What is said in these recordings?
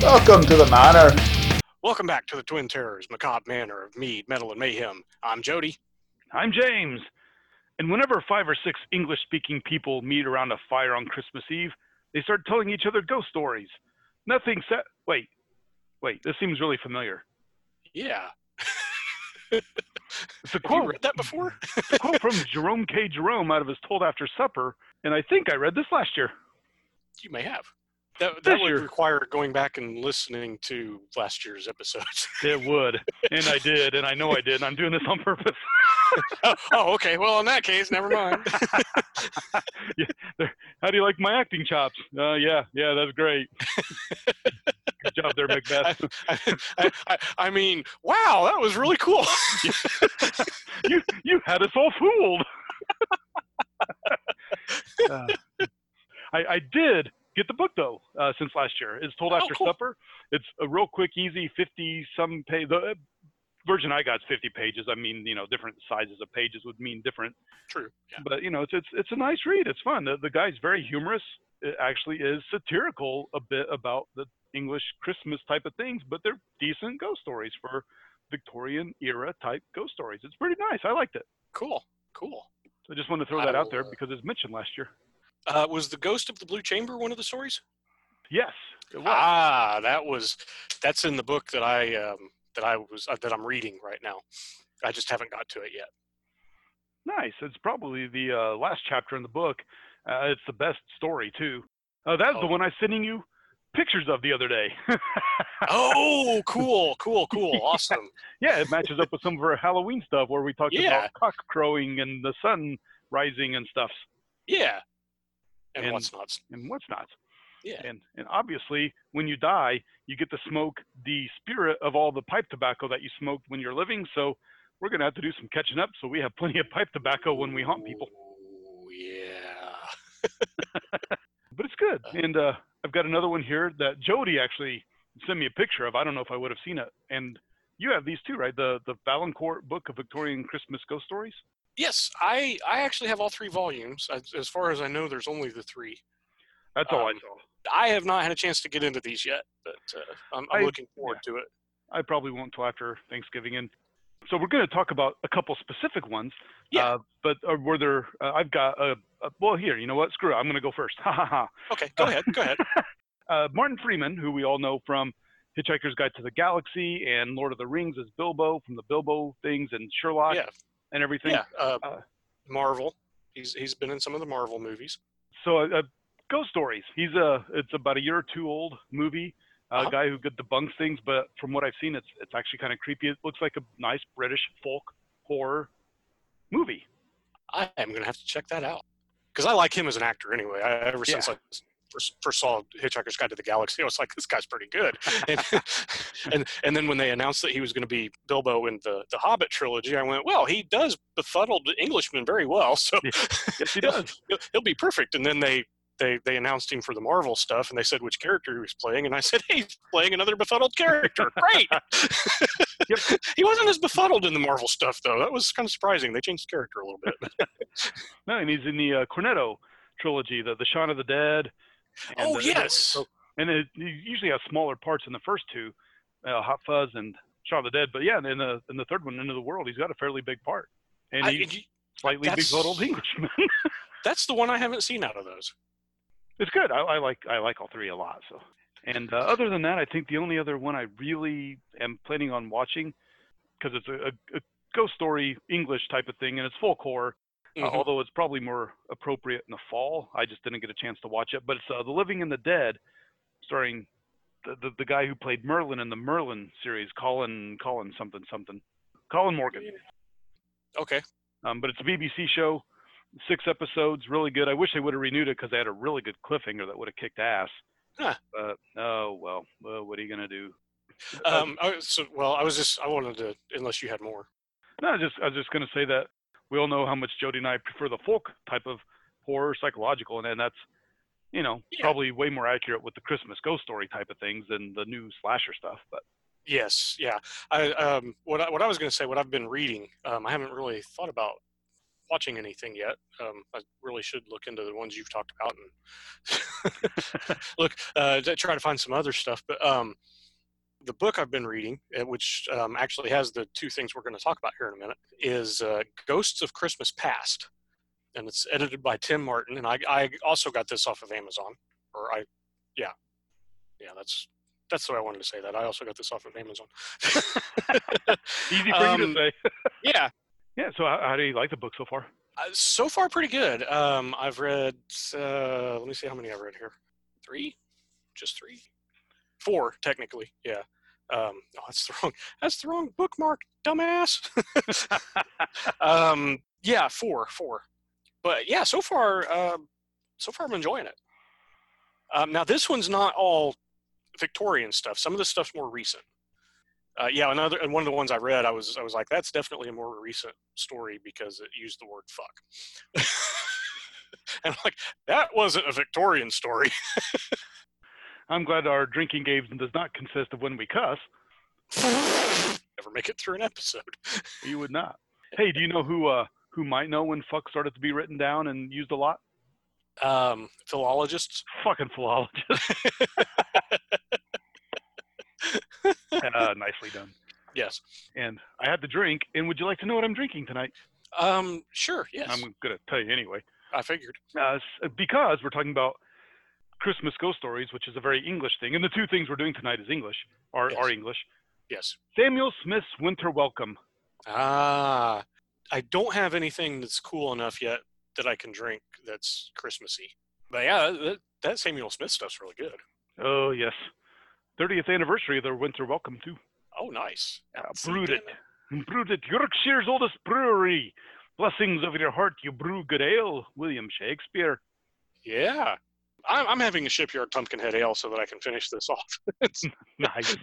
Welcome to the manor. Welcome back to the Twin Terrors, Macabre Manor of Mead, Metal, and Mayhem. I'm Jody. I'm James. And whenever five or six English speaking people meet around a fire on Christmas Eve, they start telling each other ghost stories. Nothing said. Wait, wait, this seems really familiar. Yeah. It's a Have you quote, read that before? a quote from Jerome K. Jerome out of his Told After Supper, and I think I read this last year. you may have. That, that would year. require going back and listening to last year's episodes. It would, and I did, and I know I did, and I'm doing this on purpose. oh, oh, okay. Well, in that case, never mind. How do you like my acting chops? Uh, yeah, yeah, that's great. Good job there, Macbeth. I, I, I, I mean, wow, that was really cool. you you had us all fooled. Uh, I, I did get the book though uh, since last year. It's told Oh, after cool. supper. It's a real quick, easy, fifty some page. The uh, version I got is fifty pages. I mean, you know, different sizes of pages would mean different. True. Yeah. But you know, it's it's it's a nice read. It's fun. The, the guy's very humorous. It actually is satirical a bit about the English Christmas type of things, but they're decent ghost stories for Victorian era type ghost stories. It's pretty nice. I liked it. Cool. Cool. So I just wanted to throw that out there uh, because it's mentioned last year. Uh, was the Ghost of the Blue Chamber one of the stories? Yes, it was. Ah, that was that's in the book that I um, that I was uh, that I'm reading right now. I just haven't got to it yet. nice. It's probably the uh, last chapter in the book. Uh, it's the best story too. Uh, that's the Oh. one I was sending you pictures of the other day. Oh, cool, cool, cool, awesome. yeah, it matches up with some of our Halloween stuff where we talked Yeah. about cock crowing and the sun rising and stuff Yeah. And, And- what's not? and what's not. Yeah. And and obviously, when you die, you get to smoke the spirit of all the pipe tobacco that you smoked when you're living. So we're gonna have to do some catching up. So we have plenty of pipe tobacco when we haunt people. Oh, yeah. But it's good. Uh. And uh, I've got another one here that Jody actually sent me a picture of. I don't know if I would have seen it. And you have these too, right? The the Valancourt book of Victorian Christmas ghost stories. Yes, I I actually have all three volumes. As, as far as I know, there's only the three. That's all I Um, saw. I have not had a chance to get into these yet, but uh, I'm, I'm I- looking forward to it. I probably won't until after Thanksgiving. And so we're going to talk about a couple specific ones. Yeah. Uh, but uh, were there? Uh, I've got a, a. Well, here, you know what? Screw it. I'm going to go first. Ha ha ha. Okay, go ahead, go ahead. Uh, Martin Freeman, who we all know from Hitchhiker's Guide to the Galaxy and Lord of the Rings as Bilbo from the Bilbo things and Sherlock Yeah, and everything. yeah. Uh, Uh, Marvel. He's he's been in some of the Marvel movies. So uh, Ghost Stories. He's a. It's about a year or two old movie. A Uh-huh. guy who good debunks things, but from what I've seen, it's it's actually kind of creepy. It looks like a nice British folk horror movie. I am gonna have to check that out because I like him as an actor anyway. I, ever since I first, first saw Hitchhiker's Guide to the Galaxy, I was like, this guy's pretty good. And and, and then when they announced that he was going to be Bilbo in the the Hobbit trilogy, I went, well, he does befuddled Englishmen very well, so Yes, he he'll, does. he'll, he'll be perfect. And then they. They, they announced him for the Marvel stuff and they said which character he was playing and I said hey, he's playing another befuddled character great Yep. he wasn't as befuddled in the Marvel stuff though that was kind of surprising they changed the character a little bit No, and he's in the uh, Cornetto trilogy, the the Shaun of the Dead. And Oh, the- yes. so- and it, he usually has smaller parts in the first two, uh, Hot Fuzz and Shaun of the Dead. But yeah, in the in the third one, Into the World, he's got a fairly big part, and I- he's you- slightly that's- befuddled Englishman. That's the one I haven't seen out of those. it's good. I, I like I like all three a lot. So, and uh, other than that, I think the only other one I really am planning on watching because it's a, a, a ghost story English type of thing, and it's folk Uh, Mhm. although it's probably more appropriate in the fall. I just didn't get a chance to watch it. But it's uh, The Living and the Dead, starring the, the the guy who played Merlin in the Merlin series, Colin Colin something something, Colin Morgan. Okay. Um, but it's a BBC show, six episodes, really good. I wish they would have renewed it because they had a really good cliffhanger that would have kicked ass. Huh. But oh well, well, what are you gonna do? Uh, Um, I, so, well, I was just, I wanted to, unless you had more. No, just I was just gonna say that we all know how much Jody and I prefer the folk type of horror, psychological, and then that's you know Yeah. probably way more accurate with the Christmas ghost story type of things than the new slasher stuff. But Yes, yeah. I, um, what I, what I was going to say, what I've been reading, um, I haven't really thought about watching anything yet. Um, I really should look into the ones you've talked about and look uh, to try to find some other stuff. But um, the book I've been reading, uh, which um, actually has the two things we're going to talk about here in a minute, is uh, Ghosts of Christmas Past, and it's edited by Tim Martin. And I, I also got this off of Amazon, or I, yeah, yeah, that's that's the way I wanted to say that. I also got this off of Amazon. Easy for you to Um, say. yeah, Yeah. So how, how do you like the book so far? Uh, so far, pretty good. Um, I've read. Uh, let me see how many I've read here. Three, just three, four technically. Yeah. Um, no, that's the wrong. That's the wrong bookmark, dumbass. um, yeah, four, four. But yeah, so far, um, so far I'm enjoying it. Um, now this one's not all Victorian stuff. Some of the stuff's more recent. Uh, yeah, another and one of the ones I read, I was I was like, that's definitely a more recent story because it used the word fuck. and I'm like, that wasn't a Victorian story. I'm glad our drinking game does not consist of when we cuss. Never make it through an episode. You would not. Hey, do you know who uh who might know when fuck started to be written down and used a lot? Um, philologists. Fucking philologists. uh, nicely done. Yes. And I had the drink. And would you like to know what I'm drinking tonight? Um, sure. Yes. I'm going to tell you anyway. I figured. Uh, because we're talking about Christmas ghost stories, which is a very English thing. And the two things we're doing tonight is English, are, Yes. are English. Yes. Samuel Smith's Winter Welcome. Ah, I don't have anything that's cool enough yet that I can drink that's Christmassy. But yeah, that, that Samuel Smith stuff's really good. Oh, yes. 30th anniversary of their Winter Welcome, too. Oh, nice. Uh, brewed it. Brewed at Yorkshire's oldest brewery. Blessings of your heart, you brew good ale, William Shakespeare. Yeah. I'm, I'm having a shipyard pumpkinhead ale so that I can finish this off. It's- Nice.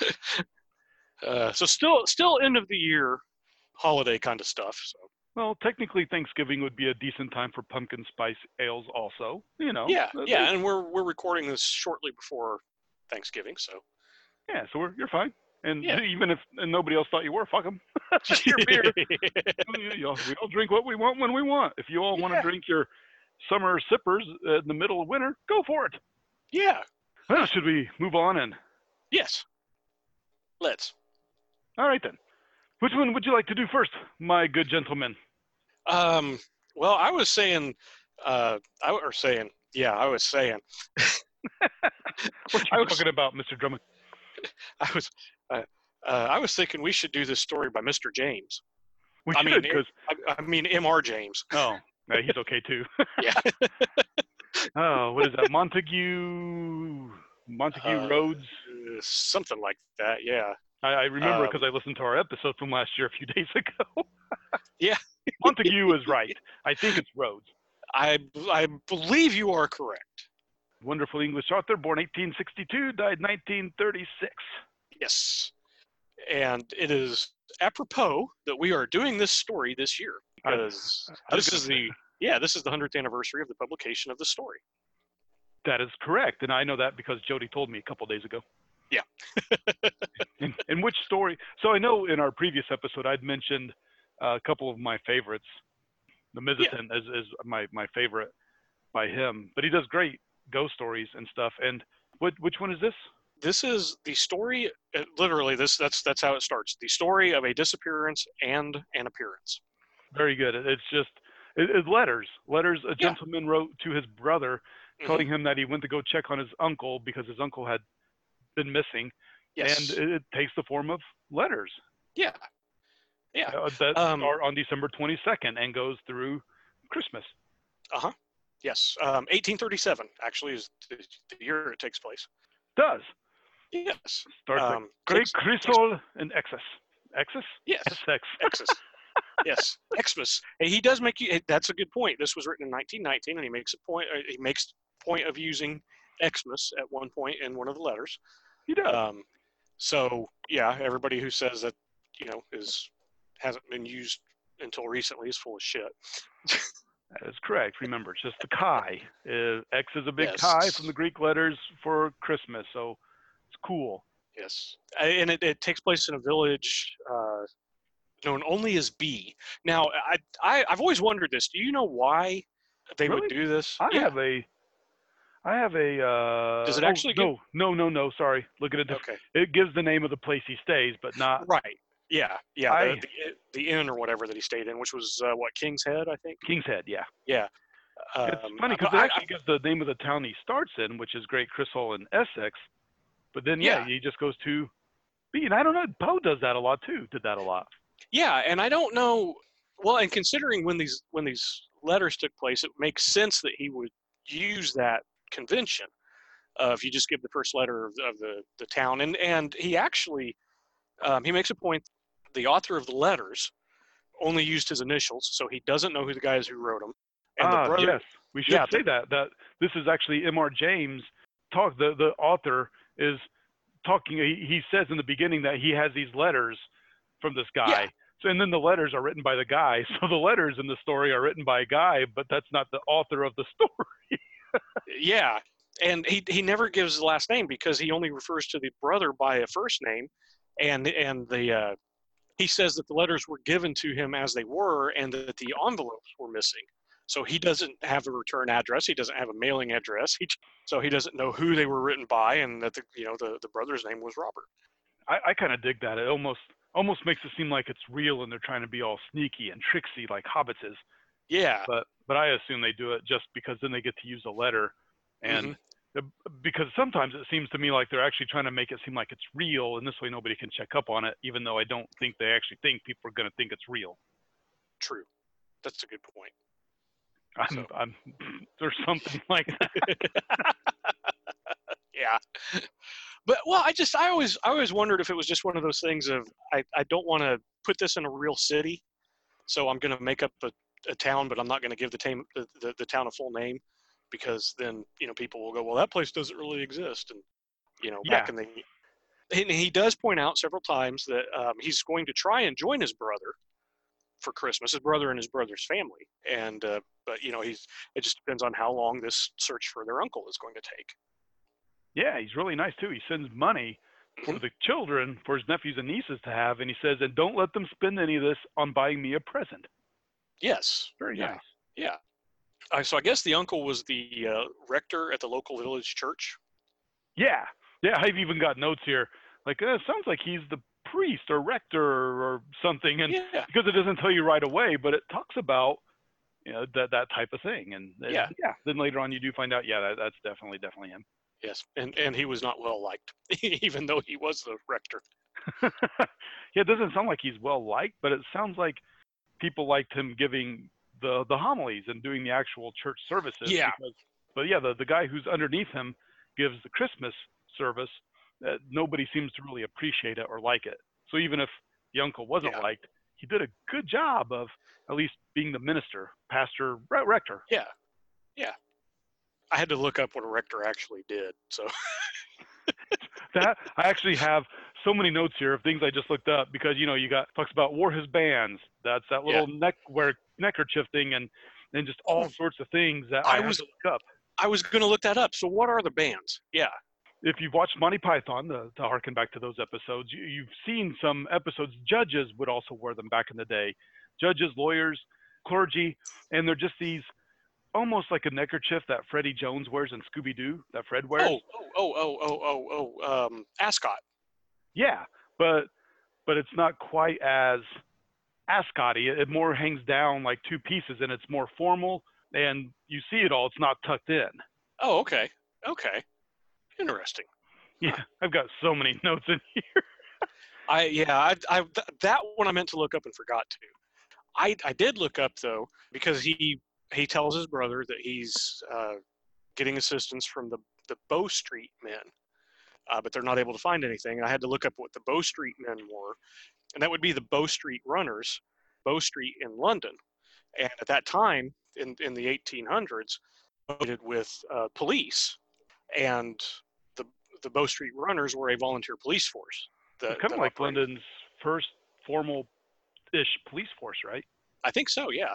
uh, so still, still end of the year holiday kind of stuff. So well, technically, Thanksgiving would be a decent time for pumpkin spice ales, also. You know. yeah, uh, yeah, and we're we're recording this shortly before Thanksgiving, so Yeah, so we're, you're fine. And Yeah. even if and nobody else thought you were, fuck them. Just your beer. We all drink what we want when we want. If you all want to Yeah. drink your summer sippers in the middle of winter, go for it. yeah, Well, should we move on? And yes. Let's. all right then. Which one would you like to do first, my good gentleman? Um, well, I was saying, uh, I or saying, yeah, I was saying, What I are you was- talking about, Mr. Drummond? I was, uh, uh, I was thinking we should do this story by Mr. James. We I should, mean, I, I mean, M.R. James. oh, yeah, he's okay too. Yeah. oh, what is that? Montague, Montague Uh, Rhodes. Something like that. Yeah. I, I remember um, because I listened to our episode from last year a few days ago. Yeah. Montague is right. I think it's Rhodes. I I believe you are correct. Wonderful English author, born 1862, died 1936. Yes. And it is apropos that we are doing this story this year because I was this is the yeah this is the hundredth anniversary of the publication of the story. That is correct, and I know that because Jody told me a couple days ago. Yeah. in, in which story? So I know in our previous episode I'd mentioned uh, a couple of my favorites. The Mezzotint is, is my my favorite by him, but he does great ghost stories and stuff. And what which one is this? This is the story. uh, Literally, this that's that's how it starts. The story of a disappearance and an appearance. Very good. It's just it, it's letters. Letters a Yeah. gentleman wrote to his brother, Mhm. telling him that he went to go check on his uncle because his uncle had been missing, Yes. and it, it takes the form of letters. yeah. Yeah. uh, that Um, start on December 22nd and goes through Christmas. Uh huh. Yes. Um, 1837 actually is the, the year it takes place. Does Yes. starts Um, Great Chrishall and Exus. Exus? Yes. Xmas. Yes, Xmas. And he does make you. That's a good point. This was written in 1919, and he makes a point. uh, He makes point of using Xmas at one point in one of the letters. He does. Um, so yeah, everybody who says that you know is hasn't been used until recently is full of shit. that is correct. Remember, it's just the chi. Uh, X is a big chi from the Greek letters for Christmas, so it's cool. Yes, and it, it takes place in a village. Uh, known only as B. Now, I, I I've always wondered this. Do you know why they Really? would do this? I yeah. have a, I have a. Uh, Does it oh, actually give- no, no, no, no. Sorry, look at it. Okay. It gives the name of the place he stays, but not Right. Yeah. Yeah. I- the, the, inn or whatever that he stayed in, which was uh, what King's Head, I think. King's Head. Yeah, Yeah. it's Um, funny because it I- actually gives the name of the town he starts in, which is Great Crystal in Essex. But then, yeah, Yeah. he just goes to B, and I don't know. Poe does that a lot too. Did that a lot. Yeah, and I don't know. Well, and considering when these when these letters took place, it makes sense that he would use that convention. Uh, if you just give the first letter of, of the the town, and and he actually um, he makes a point. The author of the letters only used his initials, so he doesn't know who the guys who wrote them. And ah, the brother, yes, we should yeah, say that. That this is actually M.R. James. Talk. The the author is talking. He, he says in the beginning that he has these letters from this guy. Yeah. So and then the letters are written by the guy. So the letters in the story are written by a guy, but that's not the author of the story. yeah, and he he never gives the last name because he only refers to the brother by a first name, and and the uh, he says that the letters were given to him as they were, and that the envelopes were missing. So he doesn't have a return address. He doesn't have a mailing address. He, so he doesn't know who they were written by, and that the you know the, the brother's name was Robert. I, I kind of dig that. It almost almost makes it seem like it's real and they're trying to be all sneaky and tricksy like hobbits is. Yeah, But but I assume they do it just because then they get to use a letter, and Mhm. because sometimes it seems to me like they're actually trying to make it seem like it's real, and this way nobody can check up on it, even though I don't think they actually think people are going to think it's real. true. That's a good point. I'm, So- I'm there's something like that. yeah but well i just i always i always wondered if it was just one of those things of i, I don't want to put this in a real city so i'm going to make up a, a town but i'm not going to give the, tam- the, the the town a full name because then you know people will go well that place doesn't really exist and you know back in the and he does point out several times that um, he's going to try and join his brother for christmas his brother and his brother's family and uh, but you know he's it just depends on how long this search for their uncle is going to take Yeah, he's really nice too. He sends money for the children, for his nephews and nieces to have, and he says, and don't let them spend any of this on buying me a present. yes Very Yeah. nice. Yeah. Uh, so I guess the uncle was the uh, rector at the local village church. Yeah, yeah. I've even got notes here. Like, uh, sounds like he's the priest or rector or something, and Yeah. because it doesn't tell you right away, but it talks about you know that that type of thing, and Yeah. yeah. Then later on, you do find out, yeah, that, that's definitely definitely him. Yes. And and he was not well liked, even though he was the rector. yeah, it doesn't sound like he's well liked, but it sounds like people liked him giving the the homilies and doing the actual church services. Yeah. Because, but yeah, the the guy who's underneath him gives the Christmas service. Uh, nobody seems to really appreciate it or like it. So even if the uncle wasn't Yeah. liked, he did a good job of at least being the minister, pastor, rector. Yeah. Yeah. I had to look up what a rector actually did. So that I actually have so many notes here of things I just looked up because you know you got talks about wore his bands. That's that Yeah. little neck wear neckerchief thing and and just all Oh. sorts of things that I I, had was- to look up. I was going to look that up. So what are the bands? Yeah. If you've watched Monty Python, the, to harken back to those episodes, you, you've seen some episodes. Judges would also wear them back in the day. Judges, lawyers, clergy, and they're just these almost like a neckerchief that Freddie Jones wears in Scooby Doo that Fred wears. Oh, oh, oh, oh, oh, oh, oh, um, Ascot. Yeah, but but it's not quite as ascotty. It, it more hangs down like two pieces, and it's more formal. And you see it all. It's not tucked in. Oh, okay. Okay. Interesting. Yeah, I've got so many notes in here. I yeah, I, I th- that one I meant to look up and forgot to. I I did look up though because he he tells his brother that he's uh, getting assistance from the the Bow Street men, uh, but they're not able to find anything. And I had to look up what the Bow Street men were, and that would be the Bow Street Runners, Bow Street in London. And at that time, in in the 1800s, voted with uh, police, and the the Bow Street Runners were a volunteer police force. that- kind of like operated- London's first formal-ish police force, right? I think so. Yeah.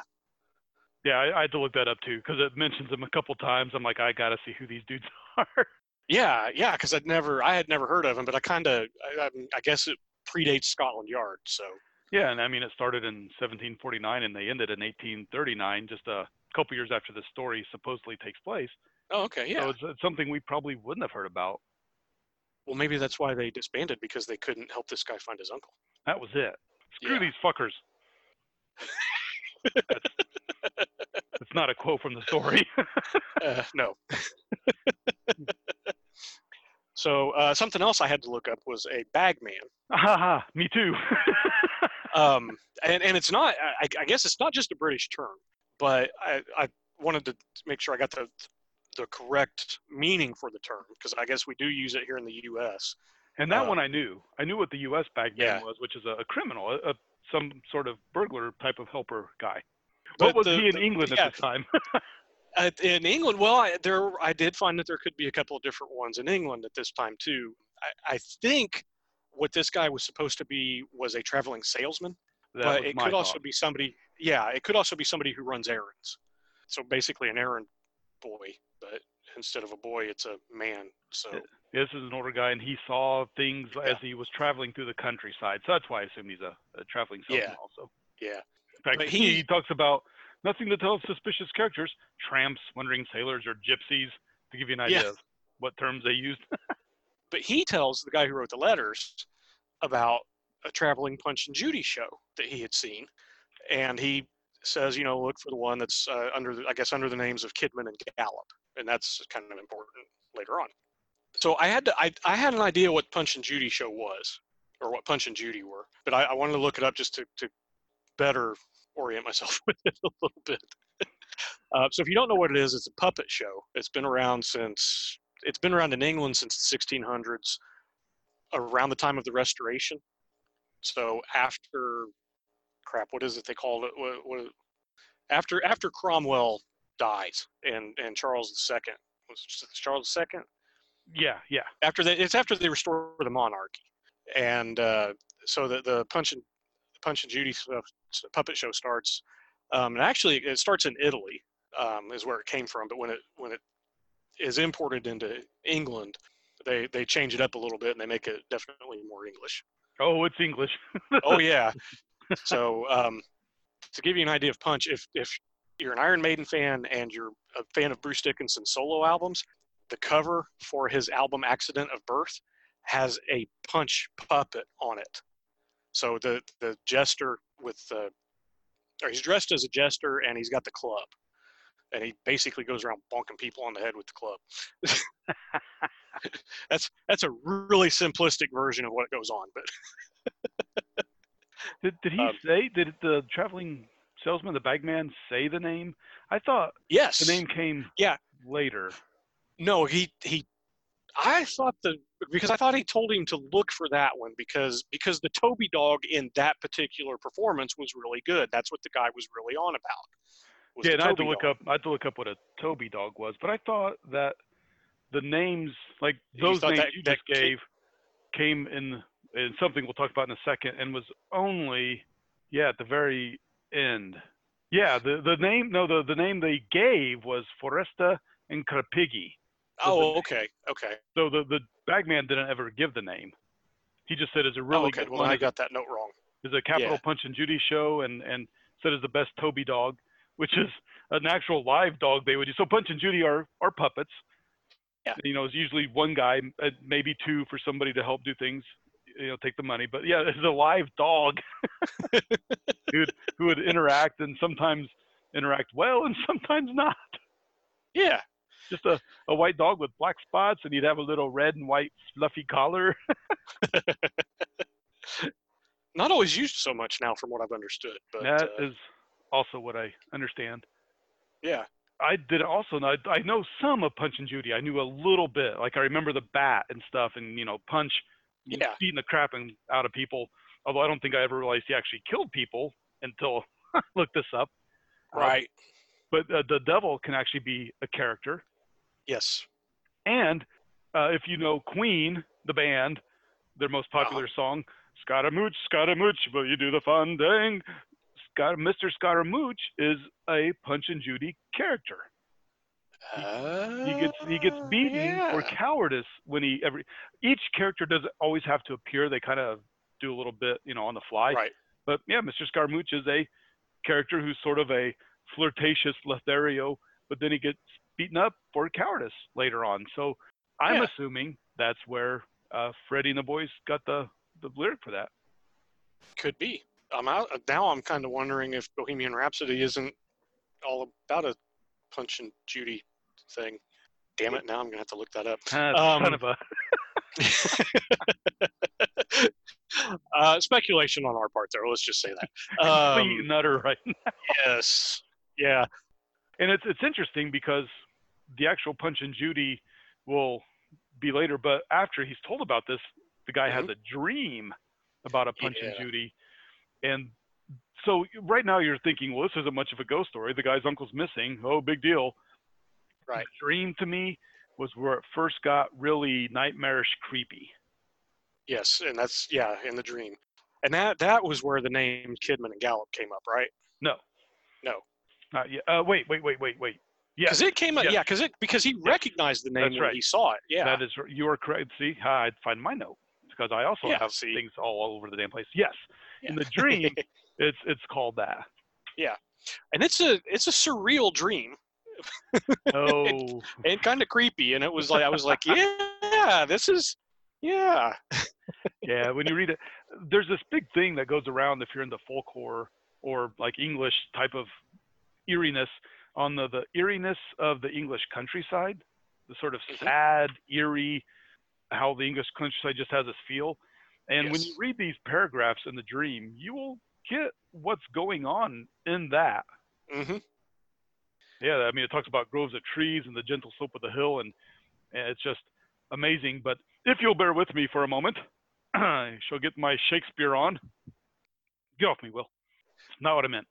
Yeah, I, I had to look that up too because it mentions them a couple times. I'm like, I gotta see who these dudes are. Yeah, yeah, because I'd never, I had never heard of him, but I kind of, I, I, guess it predates Scotland Yard. So Yeah, and I mean it started in 1749 and they ended in 1839, just a couple years after the story supposedly takes place. Oh, okay, yeah. So it's, it's something we probably wouldn't have heard about. well, maybe that's why they disbanded because they couldn't help this guy find his uncle. That was it. Screw Yeah. these fuckers. That's, that's not a quote from the story. Uh, no. so uh, something else I had to look up was a bagman. Haha, me too. um, and and it's not. I, I guess it's not just a British term, but I, I wanted to make sure I got the the correct meaning for the term because I guess we do use it here in the U.S. and that Uh, one I knew. I knew what the U.S. bagman Yeah. was, which is a, a criminal, a, a, some sort of burglar type of helper guy. But what was the- he in the- England yeah. at the time? Uh, in England, well, I, there I did find that there could be a couple of different ones in England at this time too. I, I think what this guy was supposed to be was a traveling salesman. That but it could also be somebody yeah it could also be somebody who runs errands so basically an errand boy but instead of a boy it's a man so. This is an older guy, and he saw things Yeah. as he was traveling through the countryside. So that's why I assume he's a, a traveling salesman Yeah. also. yeah fact, But he, he- talks about nothing to tell suspicious characters, tramps, wandering sailors, or gypsies, to give you an idea Yeah. of what terms they used. but he tells the guy who wrote the letters about a traveling punch and judy show that he had seen and he says you know look for the one that's uh, under the, i guess under the names of kidman and gallop and that's kind of important later on so i had to i, I had an idea what punch and judy show was or what punch and judy were but i, I wanted to look it up just to, to better orient myself with it a little bit. Uh, so if you don't know what it is it's a puppet show. It's been around since it's been around in england since the 1600s around the time of the restoration. So after crap what is it they called it? What, what after after cromwell dies and and charles ii was charles ii yeah, yeah. after that it's after they restore the monarchy. And uh, so the, the punch and punch and judy stuff, puppet show starts um, and actually it starts in italy um, is where it came from but when it when it is imported into england they they change it up a little bit and they make it definitely more english. Oh, it's English. oh yeah. So um, to give you an idea of punch if if you're an iron maiden fan and you're a fan of bruce dickinson's solo albums the cover for his album accident of birth has a punch puppet on it so the the jester with the or he's dressed as a jester and he's got the club and he basically goes around bonking people on the head with the club that's that's a really simplistic version of what goes on but Did, did he Um, say, did the traveling salesman, the bagman, say the name? I thought yes the name came Yeah. later. No, he he. I thought the because I thought he told him to look for that one because because the Toby dog in that particular performance was really good. That's what the guy was really on about. Yeah, and I had to look dog. up. I had to look up what a Toby dog was, but I thought that the names, like those names that- you that just gave, came in in something we'll talk about in a second, and was only yeah at the very end. Yeah, the the name no the the name they gave was Forresta and Calpigi. Oh, okay, okay. So the the bagman didn't ever give the name. He just said it's a really oh, okay. good Well, one. I got that note wrong. is a Capital Yeah. Punch and Judy show, and and said is the best Toby dog, which is an actual live dog they would use. So Punch and Judy are are puppets. Yeah. You know, it's usually one guy, uh, maybe two for somebody to help do things. You know, take the money. But yeah, it's a live dog who would, who would interact and sometimes interact well and sometimes not. Yeah, Just a, a white dog with black spots, and he'd have a little red and white fluffy collar. not always used so much now, from what I've understood. But That uh, is also what I understand. yeah, I did also know I know some of Punch and Judy. I knew a little bit. Like I remember the bat and stuff, and you know Punch Yeah. beating the crap out of people. Although I don't think I ever realized he actually killed people until I looked this up. Um, right. But uh, the devil can actually be a character. Yes. And uh, if you know Queen, the band, their most Uh-huh. popular song, Scaramouche, Scaramouche, will you do the fun thing? Scar- Mr. Scaramouche is a Punch and Judy character. he gets he gets Uh, beaten for cowardice when he every each character doesn't always have to appear they kind of do a little bit you know on the fly Right. But yeah, Mr. Scaramouche is a character who's sort of a flirtatious Lothario, but then he gets beaten up for cowardice later on. So I'm Yeah. assuming that's where uh, Freddie and the boys got the, the lyric for that. Could be. I'm out now. I'm kind of wondering if Bohemian Rhapsody isn't all about a Punch and Judy thing. Damn it! Now I'm gonna have to look that up. Uh, Um, kind of a uh, speculation on our part there. Let's just say that. Um, nutter, right? yes. Yeah. and it's it's interesting because the actual Punch and Judy will be later, but after he's told about this, the guy has a dream about a Punch and Mm-hmm. Judy, and so right now you're thinking, well, this isn't much of a ghost story. The guy's uncle's missing. Oh, big deal. Right. The dream to me was where it first got really nightmarish, creepy. Yes, and that's yeah in the dream, and that that was where the name Kidman and Gallop came up, right? No. No. Not yet. Uh, wait, wait, wait, wait, wait. Yes, Because it came up. yes. Yeah, because it because he recognized the name That's when right. he saw it. Yeah. that is you are correct. See, I'd find my note because I also yeah. have See. things all over the damn place. Yes, in the dream, it's it's called that. Yeah, and it's a it's a surreal dream Oh, and kind of creepy. And it was like I was like, yeah, this is yeah. yeah. When you read it, there's this big thing that goes around if you're into folklore or like English type of eeriness on the the eeriness of the English countryside, the sort of Mhm. sad, eerie, how the English countryside just has this feel. And when you read these paragraphs in the dream, you will get what's going on in that. hmm yeah, I mean, it talks about groves of trees and the gentle slope of the hill, and, and it's just amazing. But if you'll bear with me for a moment, I shall get my Shakespeare on. Get off me, Will. It's not what I meant.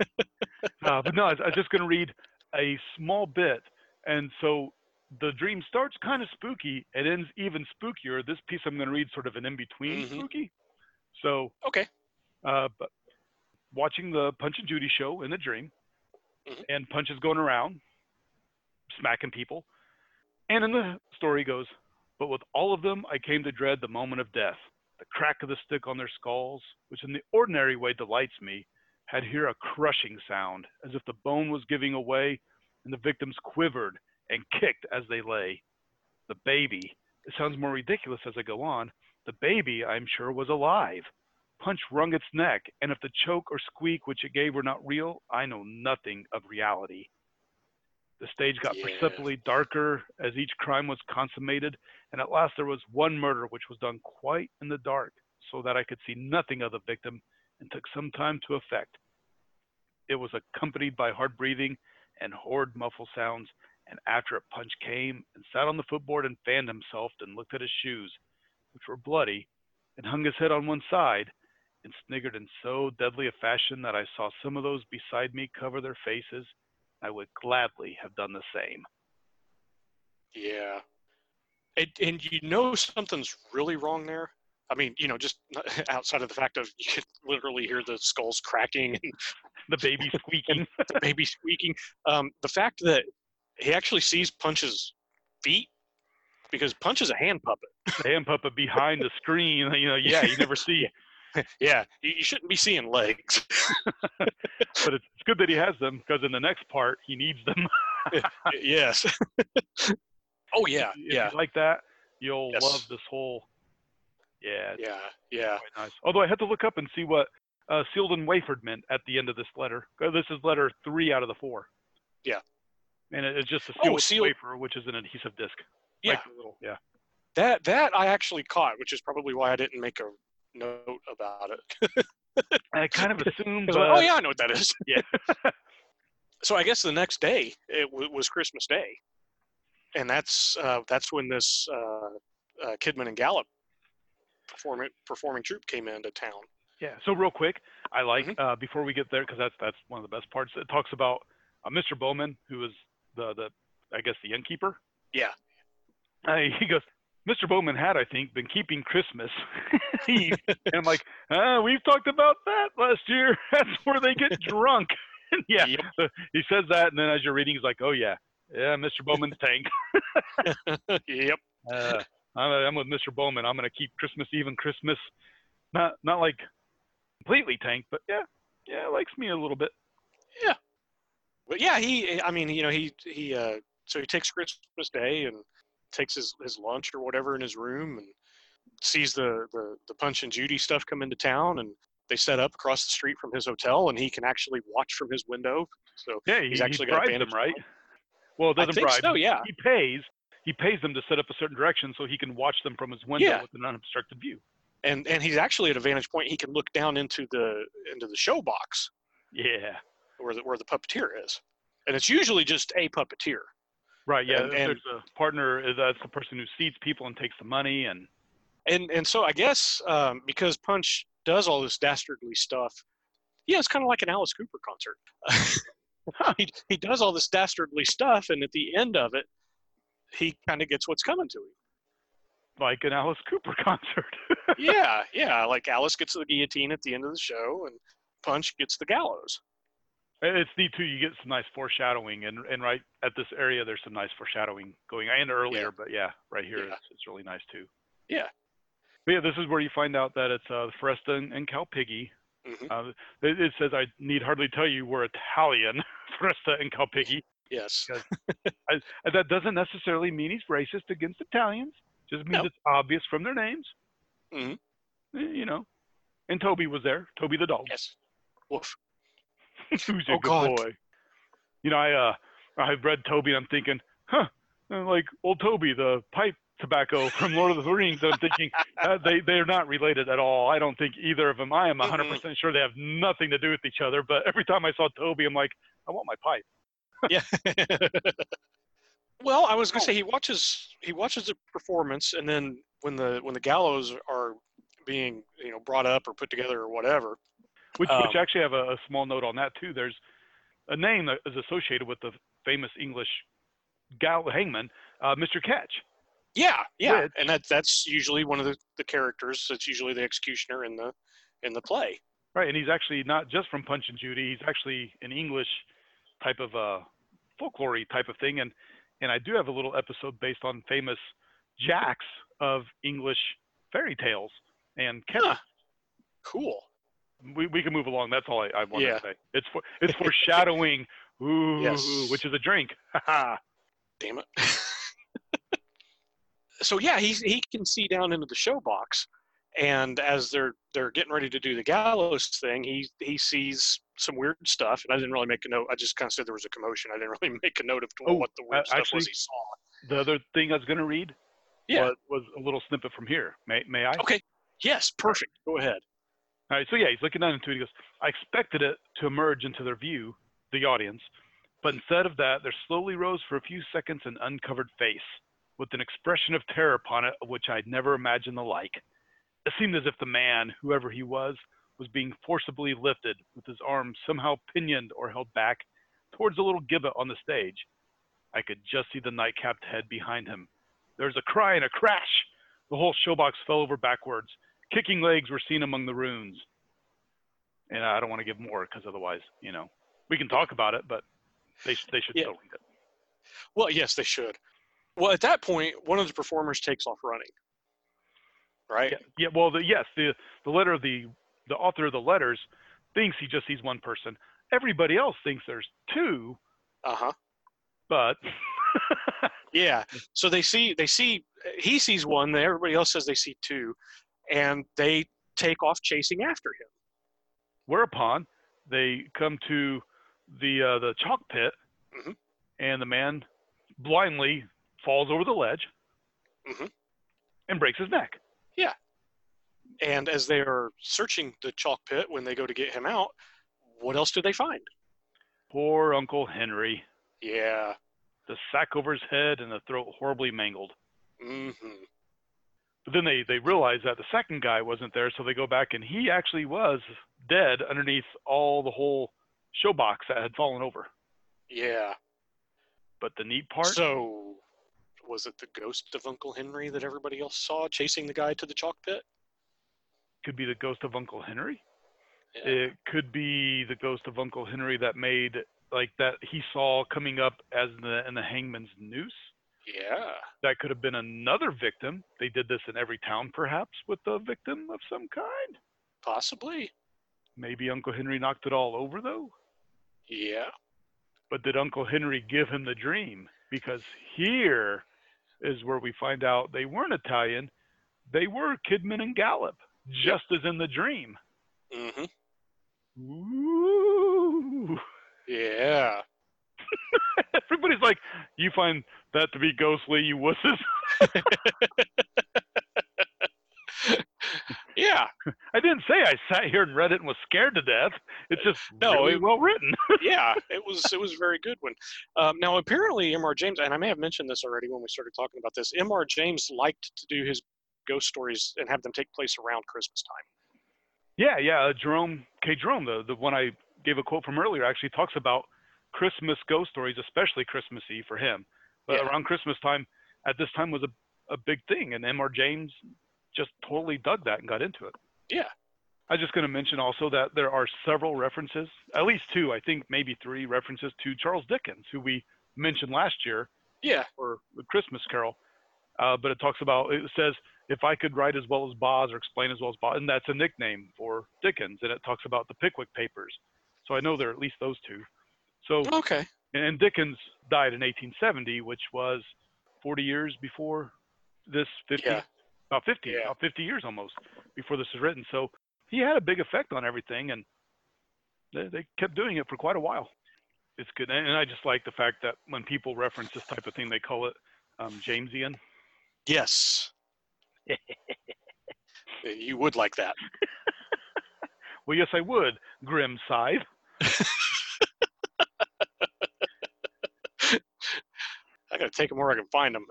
uh, but no, I was, I was just going to read a small bit. And so the dream starts kind of spooky. It ends even spookier. This piece I'm going to read sort of an in between Mhm. spooky. So, Okay. uh, but watching the Punch and Judy show in the dream, Mhm. and Punch is going around smacking people. And then the story goes, but with all of them, I came to dread the moment of death. The crack of the stick on their skulls, which in the ordinary way delights me, had here a crushing sound, as if the bone was giving away, and the victims quivered and kicked as they lay. The baby, it sounds more ridiculous as I go on, the baby, I'm sure, was alive. Punch wrung its neck, and if the choke or squeak which it gave were not real, I know nothing of reality. The stage got Yeah. perceptibly darker as each crime was consummated, and at last there was one murder which was done quite in the dark, so that I could see nothing of the victim and took some time to effect. It was accompanied by hard breathing and horrid muffled sounds, and after a Punch came and sat on the footboard and fanned himself and looked at his shoes, which were bloody, and hung his head on one side, and sniggered in so deadly a fashion that I saw some of those beside me cover their faces. I would gladly have done the same. Yeah. And, and you know something's really wrong there. I mean, you know, just outside of the fact of you could literally hear the skulls cracking and The baby squeaking. the baby squeaking. Um, the fact that he actually sees Punch's feet because Punch is a hand puppet. the hand puppet behind the screen. You know, yeah, you never see. Yeah, you, you shouldn't be seeing legs. But it's, it's good that he has them because in the next part he needs them. yes. oh yeah, If if yeah, you like that, you'll Yes. love this whole. Yeah, yeah, yeah. nice. Although I had to look up and see what uh, sealed and wafered meant at the end of this letter. Uh, This is letter three out of the four. Yeah. And it- it's just a Oh, sealed sealed- wafer, which is an adhesive disc. Yeah. Like little, yeah. That that I actually caught, which is probably why I didn't make a note about it. I kind of assumed. Oh yeah, I know what that is. Yeah. so I guess the next day it w- was Christmas Day, and that's uh, that's when this uh, uh, Kidman and Gallop performing performing troupe came into town. Yeah. So real quick, I like Mhm. uh, before we get there because that's that's one of the best parts. It talks about uh, Mr. Bowman, who is the the I guess the innkeeper. Yeah. Uh, he goes, Mr. Bowman had I think been keeping Christmas Eve, and I'm like, uh, we've talked about that last year. That's where they get drunk. Yeah. Yep. so he says that, and then as you're reading, he's like, oh yeah, yeah, Mr. Bowman's tank. yep. Uh, I'm, I'm with Mr. Bowman. I'm gonna keep Christmas Eve and Christmas, not not like completely tanked, but yeah, yeah, likes me a little bit. Yeah, but yeah, he. I mean, you know, he he. Uh, so he takes Christmas Day and takes his his lunch or whatever in his room and sees the the the Punch and Judy stuff come into town and they set up across the street from his hotel and he can actually watch from his window. So Yeah, he, He's he actually got bribes advantage them, right? Well, it doesn't bribe. so, yeah. He pays. He pays them to set up a certain direction so he can watch them from his window Yeah. with an unobstructed view. and and he's actually at a vantage point he can look down into the into the show box Yeah. where the where the puppeteer is. And it's usually just a puppeteer. Right. Yeah. And- and- there's a partner. uh, That's the person who seats people and takes the money. And and and so I guess um, because Punch does all this dastardly stuff, yeah, it's kind of like an Alice Cooper concert. he he does all this dastardly stuff, and at the end of it, he kind of gets what's coming to him. like an Alice Cooper concert. yeah, yeah, like Alice gets the guillotine at the end of the show, and Punch gets the gallows. it's neat too. You get some nice foreshadowing, and and right at this area, there's some nice foreshadowing going. And earlier, but yeah, right here, Yeah. It's, it's really nice too. Yeah. But yeah, this is where you find out that it's uh, and, and Calpigi. hmm Uh, it, it says I need hardly tell you we're Italian, Forresta and Calpigi. Yes. I, that doesn't necessarily mean he's racist against Italians. Just means No. it's obvious from their names. Mhm. Eh, You know. And Toby was there. Toby the dog. Yes. Woof. Who's a Oh, good God. boy? You know, I uh, I've read Toby and I'm thinking, huh, uh, like old Toby, the pipe tobacco from Lord of the Rings. I'm thinking uh, they they're not related at all. I don't think either of them. I am 100 percent sure they have nothing to do with each other. But every time I saw Toby, I'm like, I want my pipe. Yeah. well, I was gonna Oh. say he watches he watches the performance, and then when the when the gallows are being you know brought up or put together or whatever. Which, Um, which actually have a, a small note on that too. There's a name that is associated with the famous English gal hangman, uh, Mr. Ketch. Yeah, yeah, Which- and that that's usually one of the, the characters. That's usually the executioner in the in the play. Right, and he's actually not just from Punch and Judy. He's actually an English type of uh, folklore type of thing, and and I do have a little episode based on famous jacks of English fairy tales and catches. Huh. Cool. We, we can move along. That's all I, I wanted Yeah. to say. It's for it's foreshadowing. Ooh, Yes. which is a drink. Damn it. so yeah, he he can see down into the show box, and as they're they're getting ready to do the gallows thing, he he sees some weird stuff, and I didn't really make a note. I just kind of said there was a commotion. I didn't really make a note of Oh, what the weird uh, stuff actually- was he saw. the other thing I was going to read Yeah. was, was a little snippet from here. May, may I? Okay. Yes, perfect. Go ahead. All right, so yeah, he's looking down into it. He goes, I expected it to emerge into their view, the audience, but instead of that, there slowly rose for a few seconds an uncovered face with an expression of terror upon it of which I'd never imagined the like. It seemed as if the man, whoever he was, was being forcibly lifted with his arms somehow pinioned or held back towards a little gibbet on the stage. I could just see the night-capped head behind him. There was a cry and a crash. The whole showbox fell over backwards. Kicking legs were seen among the runes. And I don't want to give more because otherwise, you know, we can talk about it, but they they should Yeah. still read it. Well, yes, they should. Well, at that point, one of the performers takes off running. Right? Yeah, yeah. Well, the, yes, the the letter of the the author of the letters thinks he just sees one person. Everybody else thinks there's two, Uh huh. but Yeah. So they see they see he sees one. Everybody else says they see two, and they take off chasing after him. whereupon they come to the uh, the chalk pit, Mhm. and the man blindly falls over the ledge Mhm. and breaks his neck. And as they are searching the chalk pit when they go to get him out, what else do they find? Poor Uncle Henry. Yeah. the sack over his head and the throat horribly mangled. Mm-hmm. But then they, they realize that the second guy wasn't there, so they go back and he actually was dead underneath all the whole showbox that had fallen over. Yeah. But the neat part, So, was it the ghost of Uncle Henry that everybody else saw chasing the guy to the chalk pit? Could be the ghost of Uncle Henry. Yeah. It could be the ghost of Uncle Henry that made like that he saw coming up as the in the hangman's noose. yeah. That could have been another victim. They did this in every town, perhaps, with a victim of some kind. Possibly. Maybe Uncle Henry knocked it all over though. Yeah. But did Uncle Henry give him the dream? Because here is where we find out they weren't Italian. They were Kidman and Gallop, just as in the dream. hmm Ooh. Yeah. Everybody's like, you find that to be ghostly, you wusses. Yeah. I didn't say I sat here and read it and was scared to death. It's just No, really it- well written. yeah, it was it was a very good one. Um, now, apparently, M.R. James, and I may have mentioned this already when we started talking about this. M.R. James liked to do his ghost stories and have them take place around Christmas time. Yeah, yeah. Uh, Jerome K. Jerome, the the one I gave a quote from earlier, actually talks about Christmas ghost stories, especially Christmas Eve for him. But Yeah. around Christmas time, at this time was a a big thing, and M.R. James just totally dug that and got into it. Yeah. I'm just going to mention also that there are several references, at least two, I think maybe three references to Charles Dickens, who we mentioned last year Yeah, for the Christmas Carol. Uh, but it talks about it says if I could write as well as Boz or explain as well as Boz, and that's a nickname for Dickens. And it talks about the Pickwick Papers. So I know there are at least those two. So okay. and Dickens died in 1870, which was 40 years before this 50, Yeah. about 50, Yeah. about 50 years almost before this was written. So he had a big effect on everything, and they, they kept doing it for quite a while. It's good, and and I just like the fact that when people reference this type of thing, they call it um, Jamesian. Yes. you would like that. Well, yes, I would. Grim sighed. I got to take them where I can find them.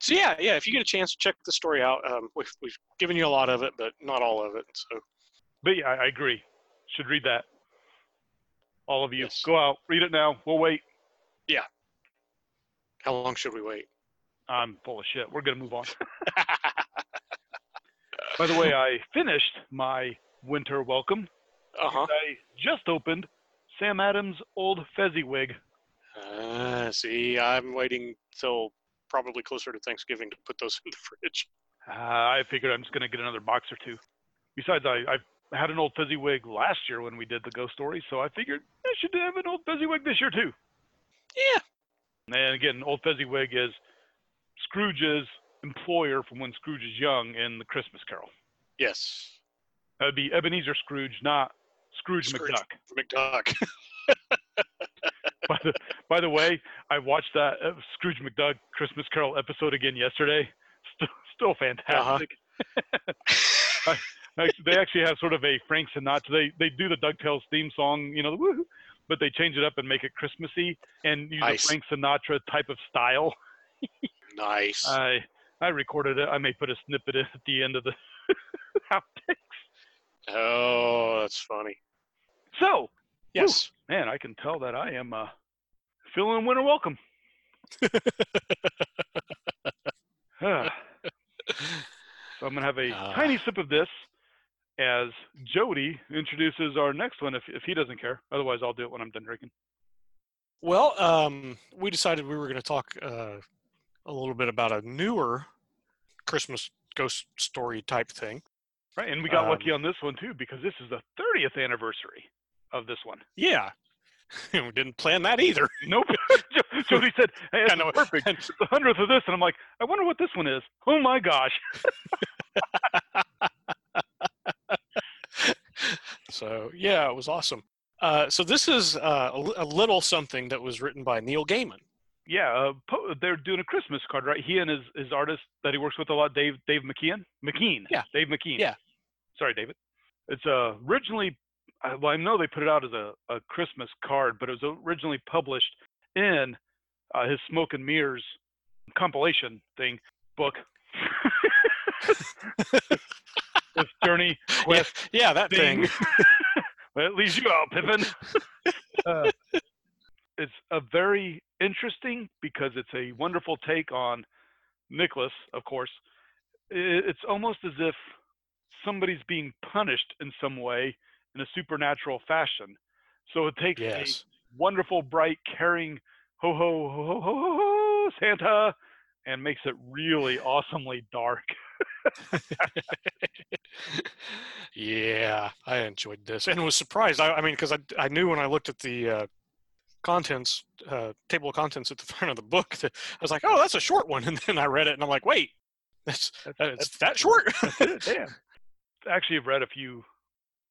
so yeah, yeah. If you get a chance, check the story out. Um, we've we've given you a lot of it, but not all of it. So But yeah, I, I agree. Should read that. All of you, Yes. go out, read it now. We'll wait. Yeah. How long should we wait? I'm full of shit. We're gonna move on. By the way, I finished my winter welcome. Uh huh. I just opened Sam Adams' old Fezziwig. Uh, see, I'm waiting till probably closer to Thanksgiving to put those in the fridge. Uh, I figured I'm just gonna get another box or two. Besides, I I had an old Fezziwig last year when we did the ghost story, so I figured I should have an old Fezziwig this year too. Yeah. And again, old Fezziwig is Scrooge's employer from when Scrooge is young in the Christmas Carol. Yes. That would be Ebenezer Scrooge, not Scrooge, Scrooge. McDuck. McDuck. by, the, by the way, I watched that uh, Scrooge McDuck Christmas Carol episode again yesterday. Still, still fantastic. I, they actually have sort of a Frank Sinatra. They they do the Ducktales theme song, you know, the woohoo, but they change it up and make it Christmassy and use Nice. a Frank Sinatra type of style. Nice. I I recorded it. I may put a snippet in at the end of the outtakes. oh, that's funny. So, Yes. man, I can tell that I am uh, feeling winter welcome. So I'm gonna have a Ah. tiny sip of this as Jody introduces our next one. If if he doesn't care, otherwise I'll do it when I'm done drinking. Well, um, we decided we were going to talk uh, a little bit about a newer Christmas ghost story type thing. Right, and we got lucky Um, on this one too because this is the 30th anniversary of this one. Yeah. we didn't plan that either. Nope. Jo- Jody said, "Hey, I it's know. perfect. It's the hundredth of this," and I'm like, "I wonder what this one is." Oh my gosh! So, yeah, it was awesome. Uh, so, this is uh, a, a little something that was written by Neil Gaiman. Yeah, uh, po- they're doing a Christmas card, right? He and his, his artist that he works with a lot, Dave Dave McKeon, McKean. Yeah. Dave McKean. Yeah. Sorry, David. It's uh, originally, well, I know they put it out as a, a Christmas card, but it was originally published in uh, his Smoke and Mirrors compilation thing book. this journey quest Yeah, that thing. thing. well, it leaves you out, Pippin. uh, it's a very interesting because it's a wonderful take on Nicholas, of course. It's almost as if somebody's being punished in some way in a supernatural fashion. So it takes Yes. a wonderful, bright, caring ho ho ho ho ho ho Santa and makes it really awesomely dark. yeah, I enjoyed this and was surprised. I, I mean, because I, I knew when I looked at the uh, contents uh, table of contents at the front of the book that I was like, oh, that's a short one, and then I read it and I'm like, wait, that's that's, that short. That's damn. Actually, I've read a few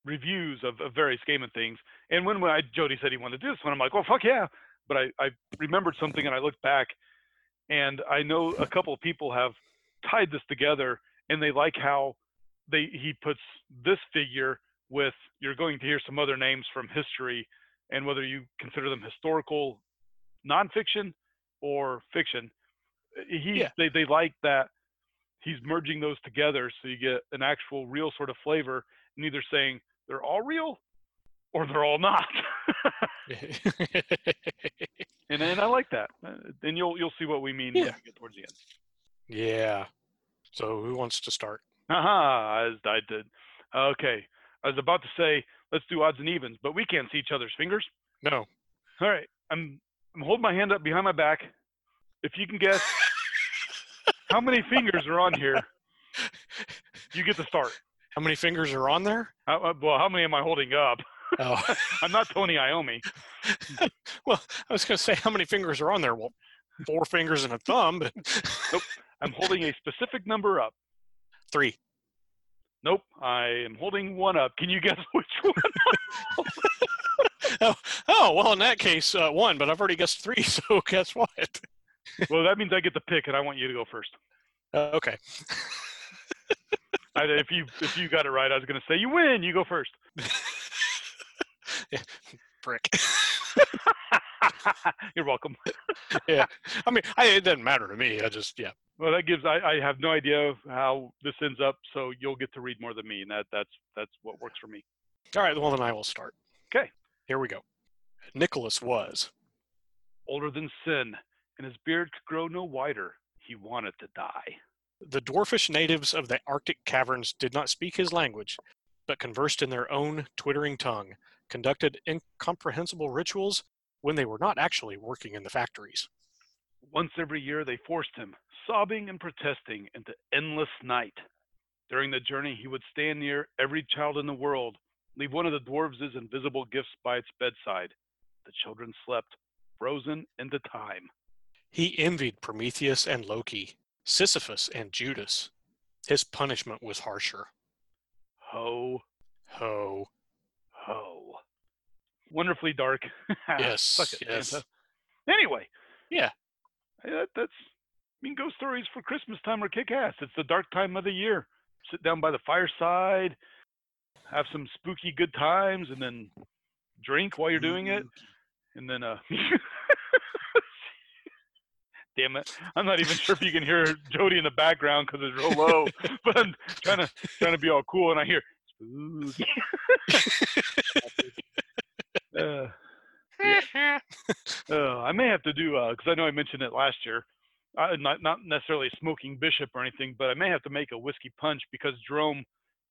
reviews of, of various Gaiman things, and when, when I, Jody said he wanted to do this one, I'm like, well, fuck yeah. But I, I remembered something and I looked back, and I know a couple of people have tied this together, and they like how they he puts this figure with you're going to hear some other names from history and whether you consider them historical nonfiction or fiction he Yeah. they, they like that he's merging those together so you get an actual real sort of flavor and either saying they're all real or they're all not and, and i like that Uh, and you'll you'll see what we mean when Yeah. we get towards the end yeah. So who wants to start? Haha, as I did. Okay. I was about to say, let's do odds and evens, but we can't see each other's fingers. No. All right. I'm I'm holding my hand up behind my back. If you can guess how many fingers are on here, you get to start. How many fingers are on there? How, uh, well, how many am I holding up? Oh, I'm not Tony Iommi. well, I was going to say how many fingers are on there. Well, four fingers and a thumb, but I'm holding a specific number up. three. Nope, I am holding one up. Can you guess which one? Oh, oh, well, in that case, uh, one. But I've already guessed three. So guess what? well, that means I get the pick, and I want you to go first. Uh, okay. I, if you if you got it right, I was going to say you win. You go first. Brick. You're welcome. Yeah, I mean, I, it doesn't matter to me. I just, yeah. Well, that gives I, I have no idea how this ends up, so you'll get to read more than me, and that that's that's what works for me. All right. Well, then I will start. Okay. Here we go. Nicholas was Older than sin, and his beard could grow no wider. He wanted to die. The dwarfish natives of the Arctic caverns did not speak his language, but conversed in their own twittering tongue, conducted incomprehensible rituals when they were not actually working in the factories. Once every year, they forced him, sobbing and protesting, into endless night. During the journey, he would stand near every child in the world, leave one of the dwarves' invisible gifts by its bedside. The children slept, frozen into time. He envied Prometheus and Loki, Sisyphus and Judas. His punishment was harsher. Ho, Ho. ho. Wonderfully dark. Yes, it, yes. Santa. Anyway. Yeah. That, that's, I mean, ghost stories for Christmas time are kick ass. It's the dark time of the year. Sit down by the fireside, have some spooky good times, and then drink while you're doing it. And then, uh, damn it. I'm not even sure if you can hear Jody in the background because it's real low, but I'm trying to, trying to be all cool. And I hear, spooky. Uh, uh, I may have to do because I know I mentioned it last year. Uh, not not necessarily smoking bishop or anything, but I may have to make a whiskey punch because Jerome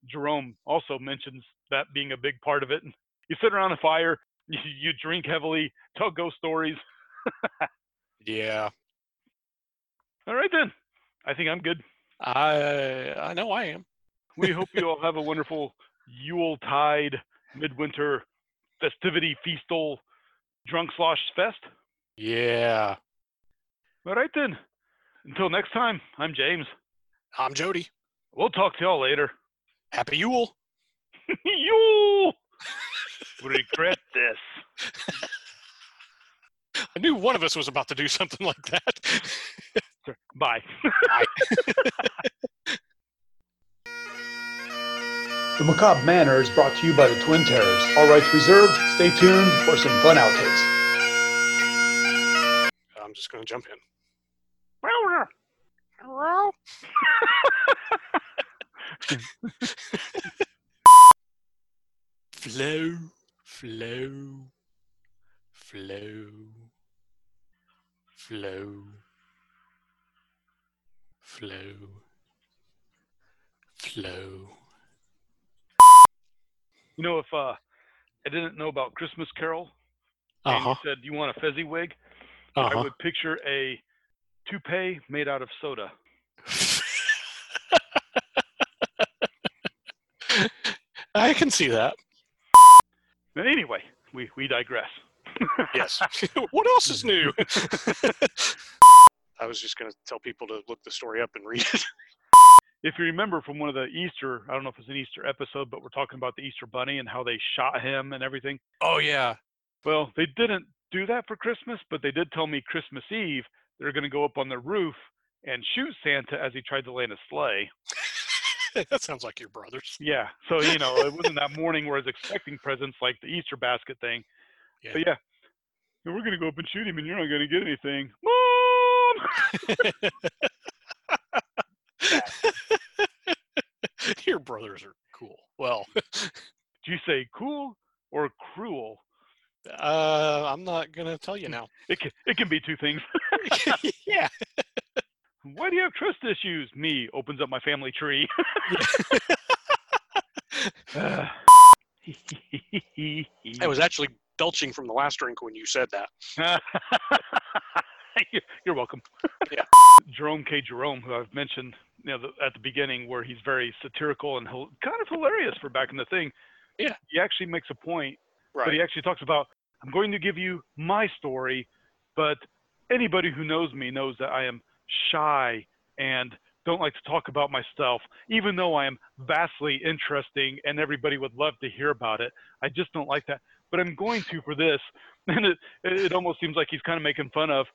Jerome also mentions that being a big part of it. You sit around a fire, you, you drink heavily, tell ghost stories. yeah. All right then, I think I'm good. I I know I am. We hope you all have a wonderful Yule Tide midwinter festivity feastal drunk slosh fest. Yeah. All right then. Until next time, I'm James. I'm Jody. We'll talk to y'all later. Happy Yule. You'll regret this. I knew one of us was about to do something like that. Bye. Bye. The Macabre Manor is brought to you by the Twin Terrors. All rights reserved. Stay tuned for some fun outtakes. I'm just going to jump in. Flow, flow, flow, flow, flow, flow you know, if uh, I didn't know about Christmas Carol, uh-huh. and you uh-huh. said, "Do you want a Fezziwig?" Uh-huh. I would picture a toupee made out of soda. I can see that. Anyway, we, we digress. yes. what else is new? I was just going to tell people to look the story up and read it if you remember from one of the Easter, I don't know if it's an Easter episode, but we're talking about the Easter Bunny and how they shot him and everything. Oh yeah. Well, they didn't do that for Christmas, but they did tell me Christmas Eve they're going to go up on the roof and shoot Santa as he tried to land a sleigh. that sounds like your brothers. Yeah. So, you know, it wasn't that morning where I was expecting presents like the Easter basket thing. Yeah. But yeah, "Yeah, we're going to go up and shoot him and you're not going to get anything. Mom! your brothers are cool. Well, Do you say cool or cruel? uh, I'm not going to tell you now. It can, it can be two things. yeah. Why do you have trust issues? Me opens up my family tree. I was actually belching from the last drink when you said that. You're- You're welcome. Yeah. Jerome K. Jerome, who I've mentioned you know, the, at the beginning, where he's very satirical and kind of hilarious for back in the thing. Yeah. He actually makes a point, right. but he actually talks about, I'm going to give you my story, but anybody who knows me knows that I am shy and don't like to talk about myself, even though I am vastly interesting and everybody would love to hear about it. I just don't like that. But I'm going to for this. And it, it almost seems like he's kind of making fun of,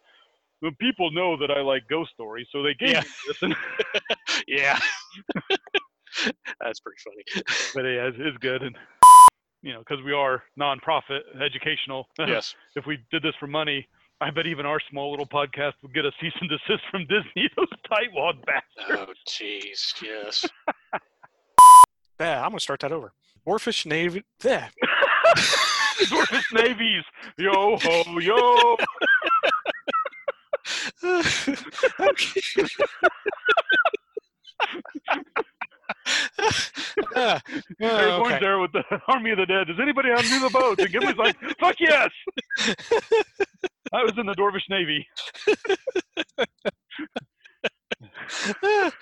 well, people know that I like ghost stories, so they gave Yeah. me this. And, yeah. That's pretty funny. but yeah, it's, it's good. And, you know, because we are nonprofit, educational. Yes. if we did this for money, I bet even our small little podcast would get a cease and desist from Disney. Those tightwad bastards. Oh, jeez. Yes. yeah, I'm going to start that over. Dwarfish Navy. There. Dwarfish navies. Yo ho yo. Going oh, okay. there with the Army of the Dead. Does anybody to the boat? And Gimli's like, fuck yes. I was in the Dwarvish Navy.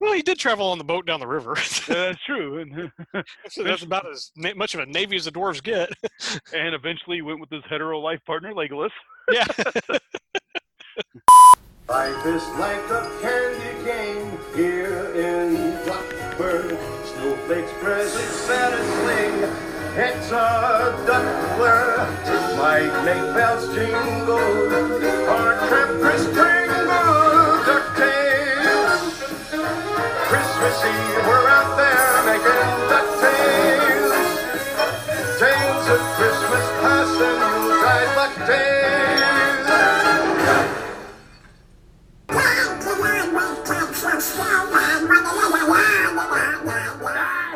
well, he did travel on the boat down the river. That's true. And, so that's about as na- much of a navy as the dwarves get. and eventually he went with his hetero life partner, Legolas. yeah. Life is like a candy cane here in Blackbird. Snowflakes press its saddest It's a duckler. Lightning bells jingle. Our trip Kris Kringle Ducktales. Christmas Eve, we're out there making Ducktales. Tales of Christmas past and die Ducktales. What?